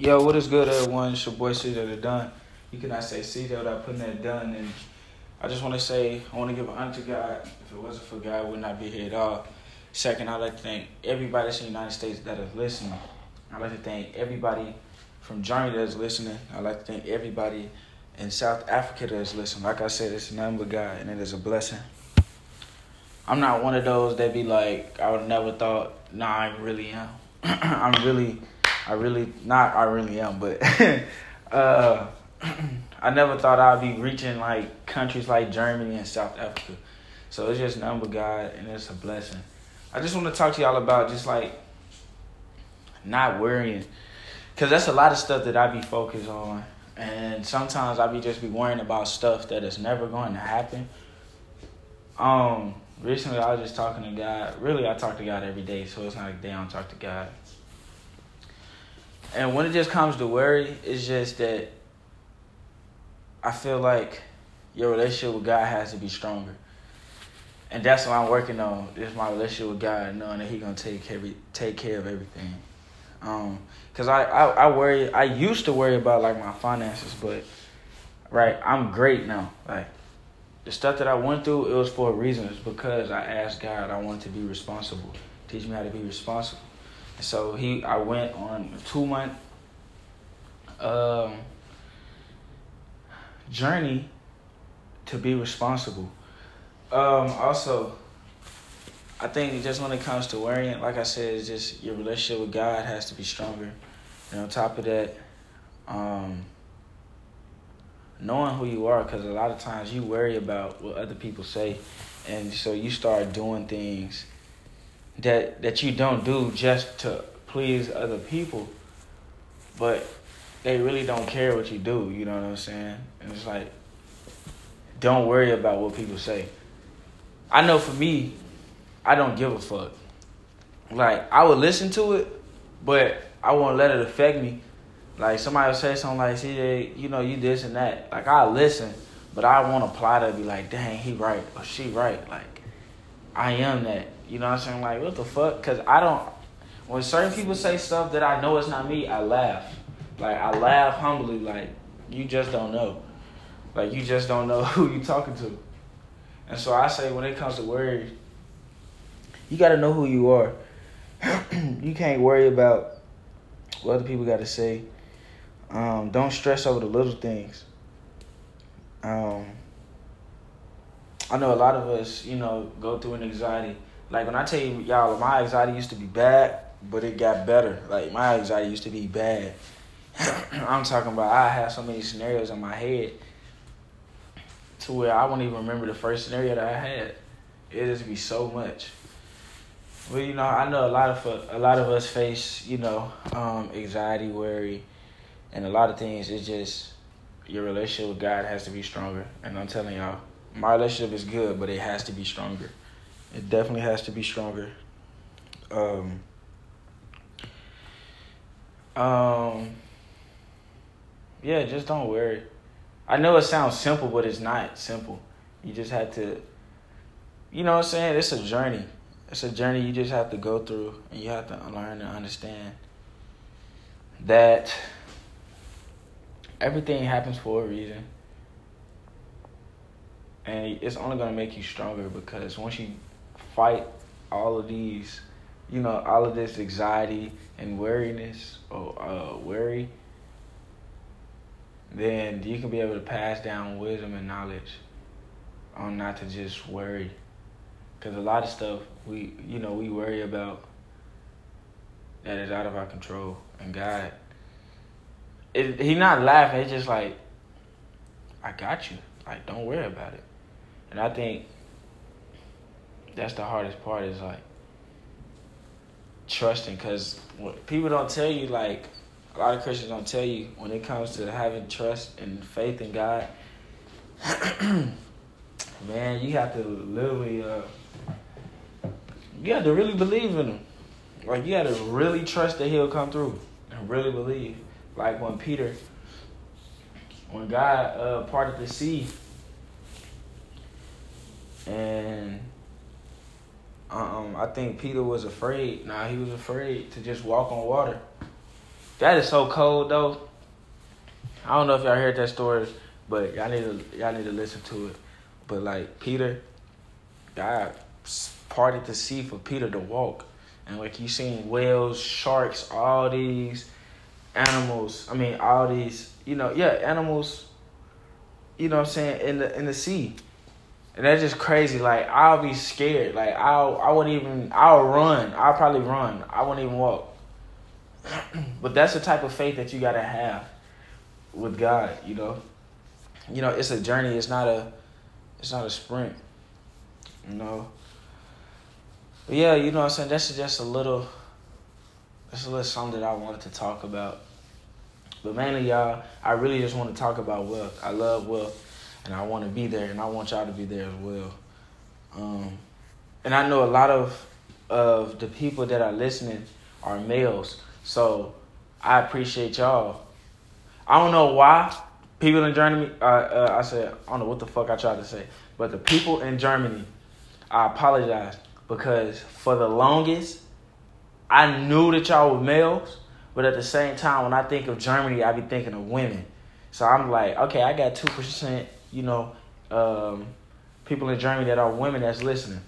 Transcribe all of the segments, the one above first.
Yo, what is good, everyone? It's your boy C that it done. You cannot say C that without putting that done. And I just want to say, I want to give honor to God. If it wasn't for God, I would not be here at all. Second, I'd like to thank everybody in the United States that is listening. I'd like to thank everybody from Germany that is listening. I'd like to thank everybody in South Africa that is listening. Like I said, it's nothing but God, and it is a blessing. I'm not one of those that be like, I would never thought, nah, I really am. I'm really I really not I really am, but uh, I never thought I'd be reaching like countries like Germany and South Africa. So it's just number God and it's a blessing. I just want to talk to y'all about just like not worrying. Cause that's a lot of stuff that I be focused on. And sometimes I be just be worrying about stuff that is never going to happen. Um, recently I was just talking to God. Really I talk to God every day, so it's not a day I don't talk to God. And when it just comes to worry, it's just that I feel like your relationship with God has to be stronger. And that's what I'm working on. Is my relationship with God, knowing that He gonna take care, take care of everything. Um, cause I, I, I worry. I used to worry about like my finances, but right, I'm great now. Like the stuff that I went through, it was for a reason. It's because I asked God. I wanted to be responsible. Teach me how to be responsible. So he, I went on a two month um, journey to be responsible. Um, also, I think just when it comes to worrying, like I said, it's just your relationship with God has to be stronger. And on top of that, um, knowing who you are, because a lot of times you worry about what other people say, and so you start doing things that that you don't do just to please other people, but they really don't care what you do. You know what I'm saying? And it's like, don't worry about what people say. I know for me, I don't give a fuck. Like I would listen to it, but I won't let it affect me. Like somebody will say something like, "See, you know, you this and that." Like I listen, but I won't apply to be like, "Dang, he right or she right." Like I am that. You know what I'm saying? Like, what the fuck? Because I don't. When certain people say stuff that I know it's not me, I laugh. Like, I laugh humbly. Like, you just don't know. Like, you just don't know who you're talking to. And so I say, when it comes to words, you got to know who you are. you can't worry about what other people got to say. Um, don't stress over the little things. Um, I know a lot of us, you know, go through an anxiety like when I tell you, y'all, my anxiety used to be bad, but it got better. Like my anxiety used to be bad. I'm talking about I had so many scenarios in my head to where I won't even remember the first scenario that I had. It just be so much. Well, you know, I know a lot of a lot of us face, you know, um, anxiety, worry, and a lot of things. It's just your relationship with God has to be stronger. And I'm telling y'all, my relationship is good, but it has to be stronger. It definitely has to be stronger. Um, um, yeah, just don't worry. I know it sounds simple, but it's not simple. You just have to, you know what I'm saying? It's a journey. It's a journey you just have to go through, and you have to learn and understand that everything happens for a reason. And it's only going to make you stronger because once you fight all of these, you know, all of this anxiety and weariness or uh, worry, then you can be able to pass down wisdom and knowledge on not to just worry. Because a lot of stuff we, you know, we worry about that is out of our control. And God, it, He not laughing. It's just like, I got you. Like, don't worry about it. And I think that's the hardest part is like trusting because people don't tell you like a lot of christians don't tell you when it comes to having trust and faith in god man you have to literally uh, you have to really believe in him. Like you have to really trust that he'll come through and really believe. Like when peter when god uh, parted the sea and um, I think Peter was afraid. Nah, he was afraid to just walk on water. That is so cold though. I don't know if y'all heard that story, but y'all need to y'all need to listen to it. But like Peter, God parted the sea for Peter to walk, and like you seen whales, sharks, all these animals. I mean, all these you know, yeah, animals. You know what I'm saying in the in the sea. And that's just crazy. Like I'll be scared. Like I'll I wouldn't even I'll run. I'll probably run. I wouldn't even walk. but that's the type of faith that you gotta have with God, you know. You know, it's a journey, it's not a it's not a sprint. You know. But yeah, you know what I'm saying? That's just a little that's a little something that I wanted to talk about. But mainly y'all, I really just want to talk about wealth. I love wealth and I want to be there and I want y'all to be there as well. Um and I know a lot of of the people that are listening are males. So I appreciate y'all. I don't know why people in Germany. Uh, uh, I said I don't know what the fuck I tried to say, but the people in Germany, I apologize because for the longest, I knew that y'all were males, but at the same time, when I think of Germany, I be thinking of women. So I'm like, okay, I got two percent, you know, um, people in Germany that are women that's listening.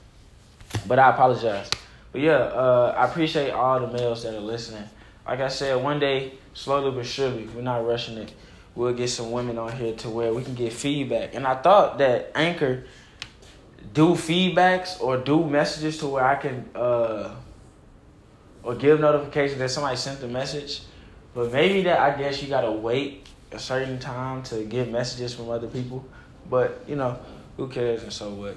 But I apologize. But yeah, uh, I appreciate all the males that are listening like I said, one day, slowly but surely, we're not rushing it. We'll get some women on here to where we can get feedback. And I thought that Anchor do feedbacks or do messages to where I can uh or give notification that somebody sent the message. But maybe that I guess you gotta wait a certain time to get messages from other people. But you know, who cares and so what.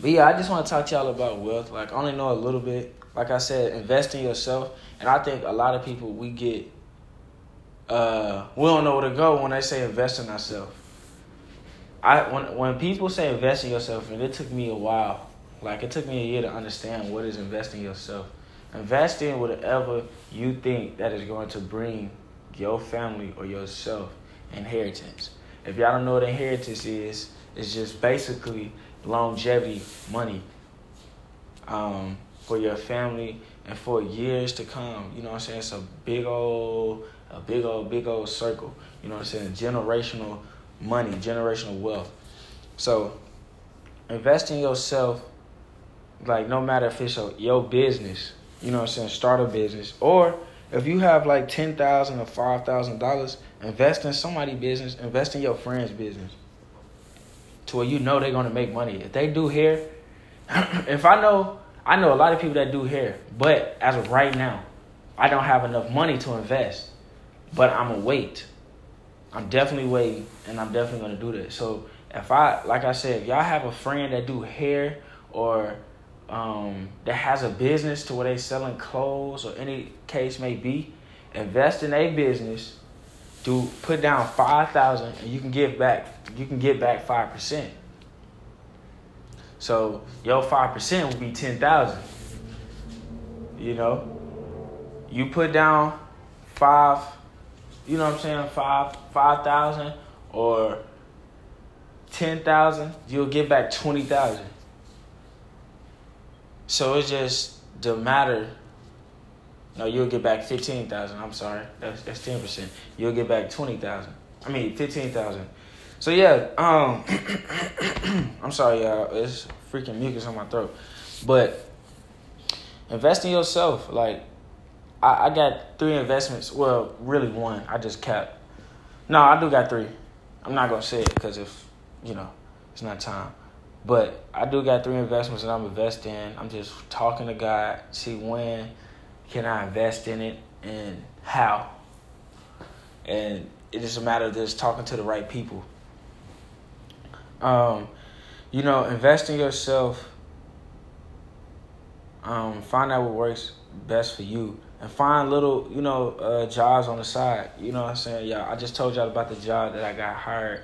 But yeah, I just want to talk to y'all about wealth. Like I only know a little bit. Like I said, invest in yourself. And I think a lot of people we get uh we don't know where to go when they say invest in ourselves. I when when people say invest in yourself, and it took me a while. Like it took me a year to understand what is investing yourself. Invest in whatever you think that is going to bring your family or yourself inheritance. If y'all don't know what inheritance is, it's just basically longevity money um, for your family and for years to come. You know what I'm saying? It's a big old, a big old, big old circle. You know what I'm saying? Generational money, generational wealth. So invest in yourself, like no matter if it's your business, you know what I'm saying, start a business. Or if you have like ten thousand or five thousand dollars, invest in somebody's business, invest in your friend's business. To where you know they're gonna make money. If they do hair, if I know I know a lot of people that do hair, but as of right now, I don't have enough money to invest. But I'm gonna wait. I'm definitely waiting, and I'm definitely gonna do that. So if I, like I said, if y'all have a friend that do hair or um, that has a business to where they selling clothes or any case may be, invest in a business. Do put down five thousand, and you can get back. You can get back five percent. So your five percent would be ten thousand. You know, you put down five. You know what I'm saying? Five five thousand or ten thousand. You'll get back twenty thousand. So it's just the matter. No, you'll get back fifteen thousand. I'm sorry, that's that's ten percent. You'll get back twenty thousand. I mean fifteen thousand. So yeah, um, I'm sorry, y'all. It's freaking mucus on my throat. But invest in yourself. Like, I, I got three investments. Well, really one. I just kept. No, I do got three. I'm not gonna say it because if you know, it's not time. But I do got three investments that I'm investing. I'm just talking to God, see when can I invest in it and how. And it is a matter of just talking to the right people um, you know, invest in yourself. Um, find out what works best for you, and find little, you know, uh, jobs on the side. You know what I'm saying? Yeah, I just told y'all about the job that I got hired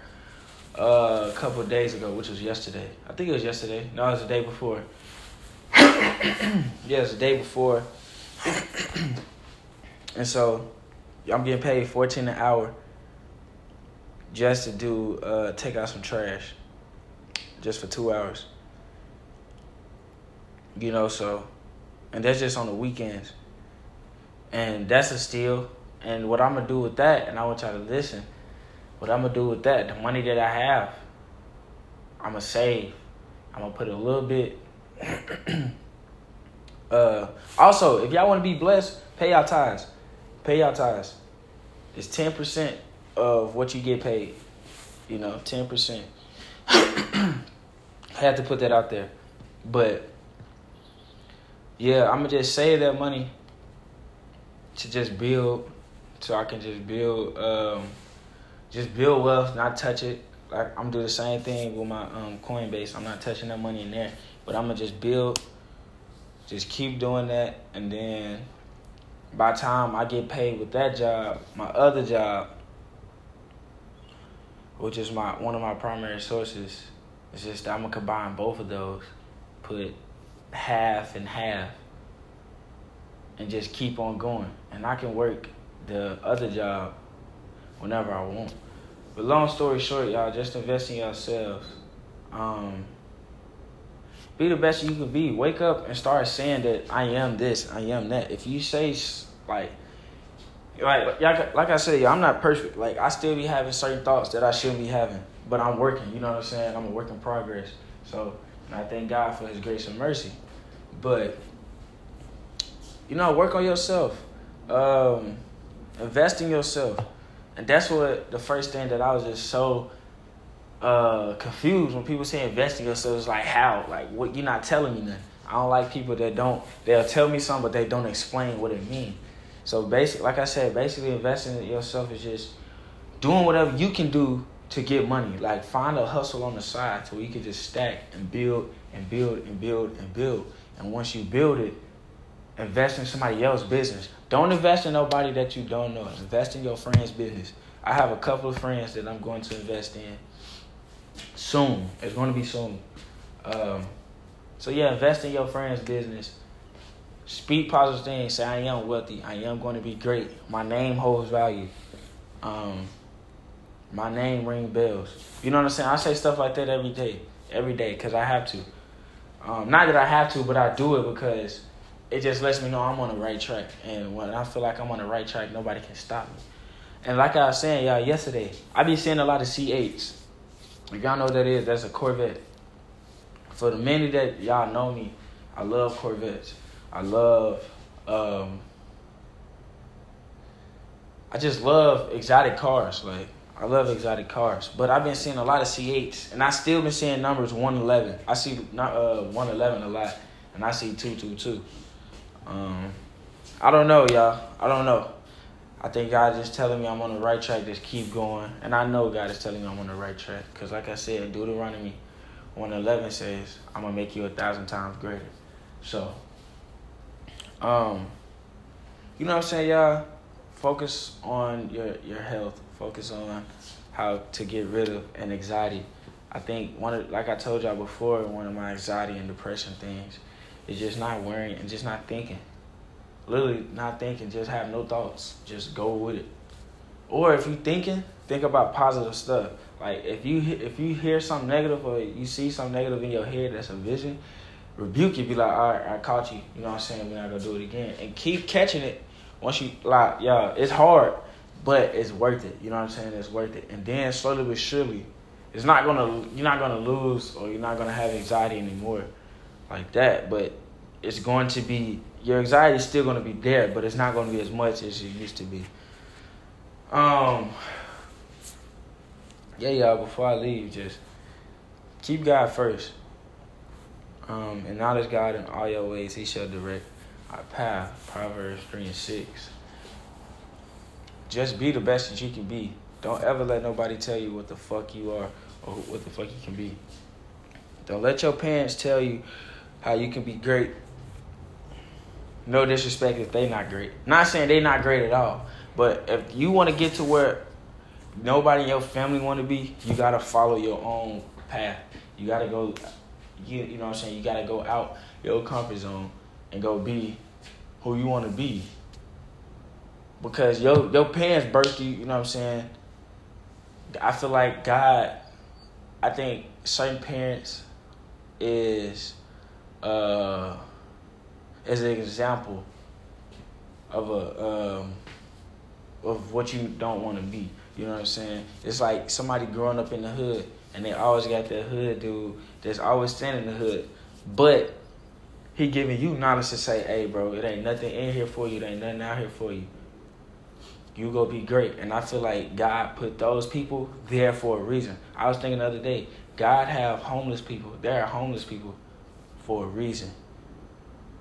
uh, a couple days ago, which was yesterday. I think it was yesterday. No, it was the day before. yeah, it was the day before. and so, I'm getting paid 14 an hour just to do uh, take out some trash just for two hours. You know, so, and that's just on the weekends. And that's a steal And what I'm gonna do with that, and I want y'all to listen. What I'm gonna do with that, the money that I have, I'm gonna save. I'm gonna put a little bit. uh, also, if y'all want to be blessed, pay y'all tithes. Pay y'all tithes. It's ten percent of what you get paid. You know, ten percent. I had to put that out there, but yeah, I'm gonna just save that money to just build, so I can just build, um, just build wealth, not touch it. Like I'm doing the same thing with my um, Coinbase. I'm not touching that money in there, but I'm gonna just build, just keep doing that, and then by the time I get paid with that job, my other job, which is my one of my primary sources, it's just I'm gonna combine both of those, put half and half, and just keep on going. And I can work the other job whenever I want. But long story short, y'all, just invest in yourselves. Um, be the best you can be. Wake up and start saying that I am this, I am that. If you say like, like, like I said, I'm not perfect. Like I still be having certain thoughts that I shouldn't be having, but I'm working. You know what I'm saying? I'm a work in progress. So I thank God for His grace and mercy. But you know, work on yourself. Um, invest in yourself. And that's what the first thing that I was just so uh, confused when people say invest in yourself. It's like how? Like what? You're not telling me nothing. I don't like people that don't. They'll tell me something, but they don't explain what it means. So basically, like I said, basically investing in yourself is just doing whatever you can do to get money. Like find a hustle on the side so you can just stack and build and build and build and build. And once you build it, invest in somebody else's business. Don't invest in nobody that you don't know. Invest in your friend's business. I have a couple of friends that I'm going to invest in soon. It's going to be soon. Um, so yeah, invest in your friend's business. Speak positive things. Say I am wealthy. I am going to be great. My name holds value. Um, my name ring bells. You know what I'm saying? I say stuff like that every day, every day, because I have to. Um, not that I have to, but I do it because it just lets me know I'm on the right track. And when I feel like I'm on the right track, nobody can stop me. And like I was saying, y'all, yesterday, I be seeing a lot of C8s. If y'all know what that is, that's a Corvette. For the many that y'all know me, I love Corvettes. I love, um, I just love exotic cars. Like, I love exotic cars. But I've been seeing a lot of C8s, and I still been seeing numbers 111. I see not uh 111 a lot, and I see 222. Um, I don't know, y'all. I don't know. I think God is telling me I'm on the right track. Just keep going, and I know God is telling me I'm on the right track. Cause like I said, Deuteronomy 111 says, "I'm gonna make you a thousand times greater." So, um, you know what I'm saying, y'all. Focus on your your health. Focus on how to get rid of an anxiety. I think one of, like I told y'all before, one of my anxiety and depression things is just not worrying and just not thinking. Literally not thinking, just have no thoughts. Just go with it. Or if you're thinking, think about positive stuff. Like if you if you hear something negative or you see something negative in your head that's a vision, rebuke it. Be like, all right, I caught you. You know what I'm saying? We're not gonna do it again. And keep catching it. Once you like, yeah, it's hard, but it's worth it. You know what I'm saying? It's worth it. And then slowly but surely, it's not gonna you're not gonna lose or you're not gonna have anxiety anymore like that, but it's going to be your anxiety is still going to be there, but it's not going to be as much as it used to be. Um, yeah, y'all. Before I leave, just keep God first. Um, and knowledge God in all your ways, He shall direct our path. Proverbs three and six. Just be the best that you can be. Don't ever let nobody tell you what the fuck you are or what the fuck you can be. Don't let your parents tell you how you can be great. No disrespect if they not great. Not saying they not great at all, but if you want to get to where nobody in your family want to be, you gotta follow your own path. You gotta go. You you know what I'm saying. You gotta go out your comfort zone and go be who you want to be. Because your your parents birthed you. You know what I'm saying. I feel like God. I think certain parents is uh, as an example of a um, of what you don't want to be. You know what I'm saying? It's like somebody growing up in the hood and they always got that hood dude that's always standing in the hood. But he giving you knowledge to say, hey bro, it ain't nothing in here for you, there ain't nothing out here for you. You go be great. And I feel like God put those people there for a reason. I was thinking the other day, God have homeless people. There are homeless people for a reason.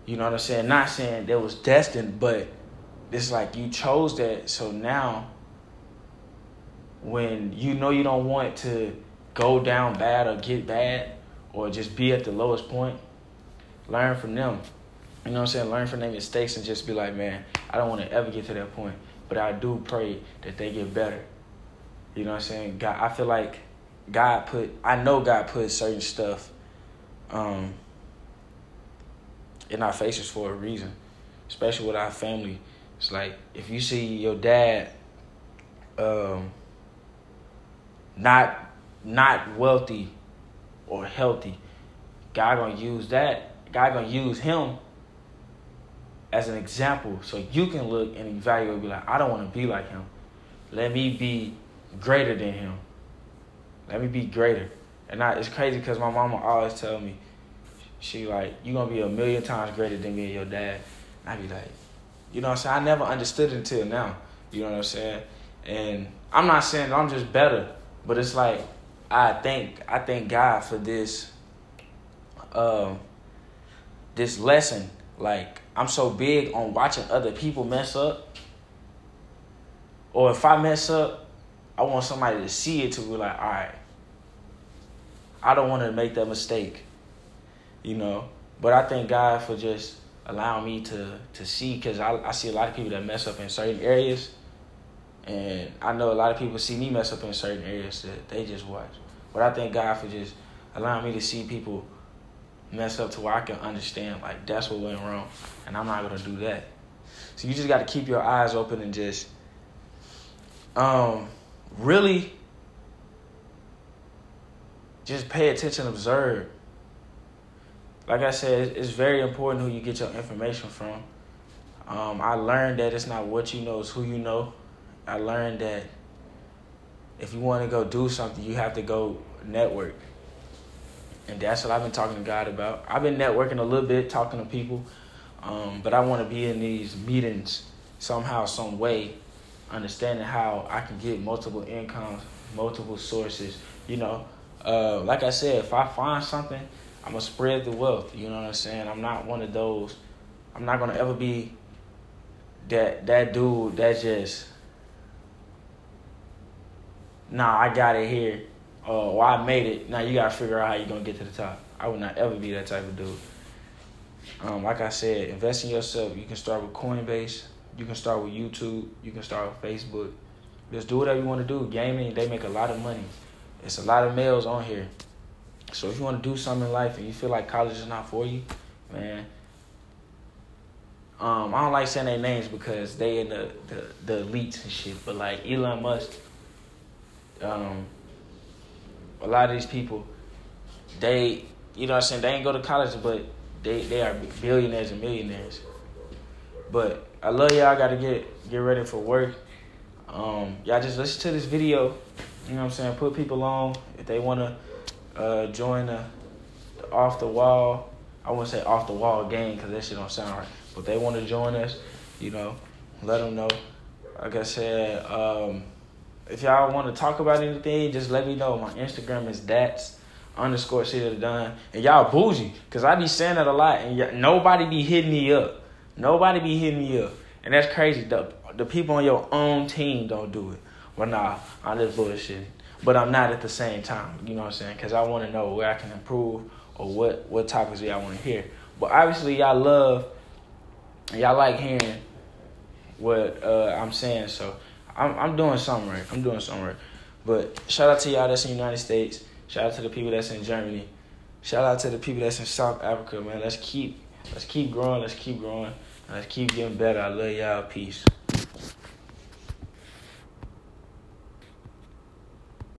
You know what I'm saying? Not saying that was destined, but it's like you chose that. So now, when you know you don't want to go down bad or get bad or just be at the lowest point, learn from them. You know what I'm saying? Learn from their mistakes and just be like, man, I don't want to ever get to that point. But I do pray that they get better. You know what I'm saying? God, I feel like God put, I know God put certain stuff um, in our faces for a reason, especially with our family. It's like if you see your dad um, not not wealthy or healthy, God gonna use that. God gonna use him as an example, so you can look and evaluate. And be like, I don't want to be like him. Let me be greater than him. Let me be greater. And I, it's crazy because my mama always tell me, she like, you gonna be a million times greater than me and your dad. And I be like, you know what I'm saying? I never understood until now. You know what I'm saying? And I'm not saying I'm just better, but it's like I thank I thank God for this um this lesson. Like I'm so big on watching other people mess up. Or if I mess up, I want somebody to see it to be like, all right, I don't want to make that mistake. You know? But I thank God for just allowing me to to see because I, I see a lot of people that mess up in certain areas and I know a lot of people see me mess up in certain areas that they just watch. But I thank God for just allowing me to see people mess up to where I can understand like that's what went wrong and I'm not gonna do that. So you just gotta keep your eyes open and just um really just pay attention, observe like I said, it's very important who you get your information from. Um, I learned that it's not what you know, it's who you know. I learned that if you want to go do something, you have to go network. And that's what I've been talking to God about. I've been networking a little bit, talking to people, um, but I want to be in these meetings somehow, some way, understanding how I can get multiple incomes, multiple sources. You know, uh, like I said, if I find something I'm gonna spread the wealth. You know what I'm saying? I'm not one of those. I'm not gonna ever be that that dude that just nah I got it here or well, I made it. Now you gotta figure out how you're gonna get to the top. I would not ever be that type of dude. Um, like I said, invest in yourself. You can start with Coinbase. You can start with YouTube. You can start with Facebook. Just do whatever you want to do. Gaming, they make a lot of money. It's a lot of males on here. So if you want to do something in life and you feel like college is not for you, man. Um, I don't like saying their names because they in the, the, the elites and shit. But like Elon Musk, um, a lot of these people, they you know what I'm saying, they ain't go to college but they, they are billionaires and millionaires. But I love y'all I gotta get get ready for work. Um, y'all just listen to this video, you know what I'm saying, put people on if they wanna uh, join the, off the wall. I wouldn't say off the wall game because that shit don't sound right. But they want to join us, you know, let them know. Like I said, um, if y'all want to talk about anything, just let me know. My Instagram is that's underscore shit done. And y'all bougie, because I be saying that a lot, and y- nobody be hitting me up. Nobody be hitting me up. And that's crazy. The, the people on your own team don't do it. Well, nah, I'm just bullshit but I'm not at the same time. You know what I'm saying? Because I want to know where I can improve or what what topics y'all want to hear. But obviously, y'all love, y'all like hearing what uh, I'm saying. So I'm I'm doing something right. I'm doing something right. But shout out to y'all that's in the United States. Shout out to the people that's in Germany. Shout out to the people that's in South Africa, man. Let's keep let's keep growing. Let's keep growing. Let's keep getting better. I love y'all. Peace.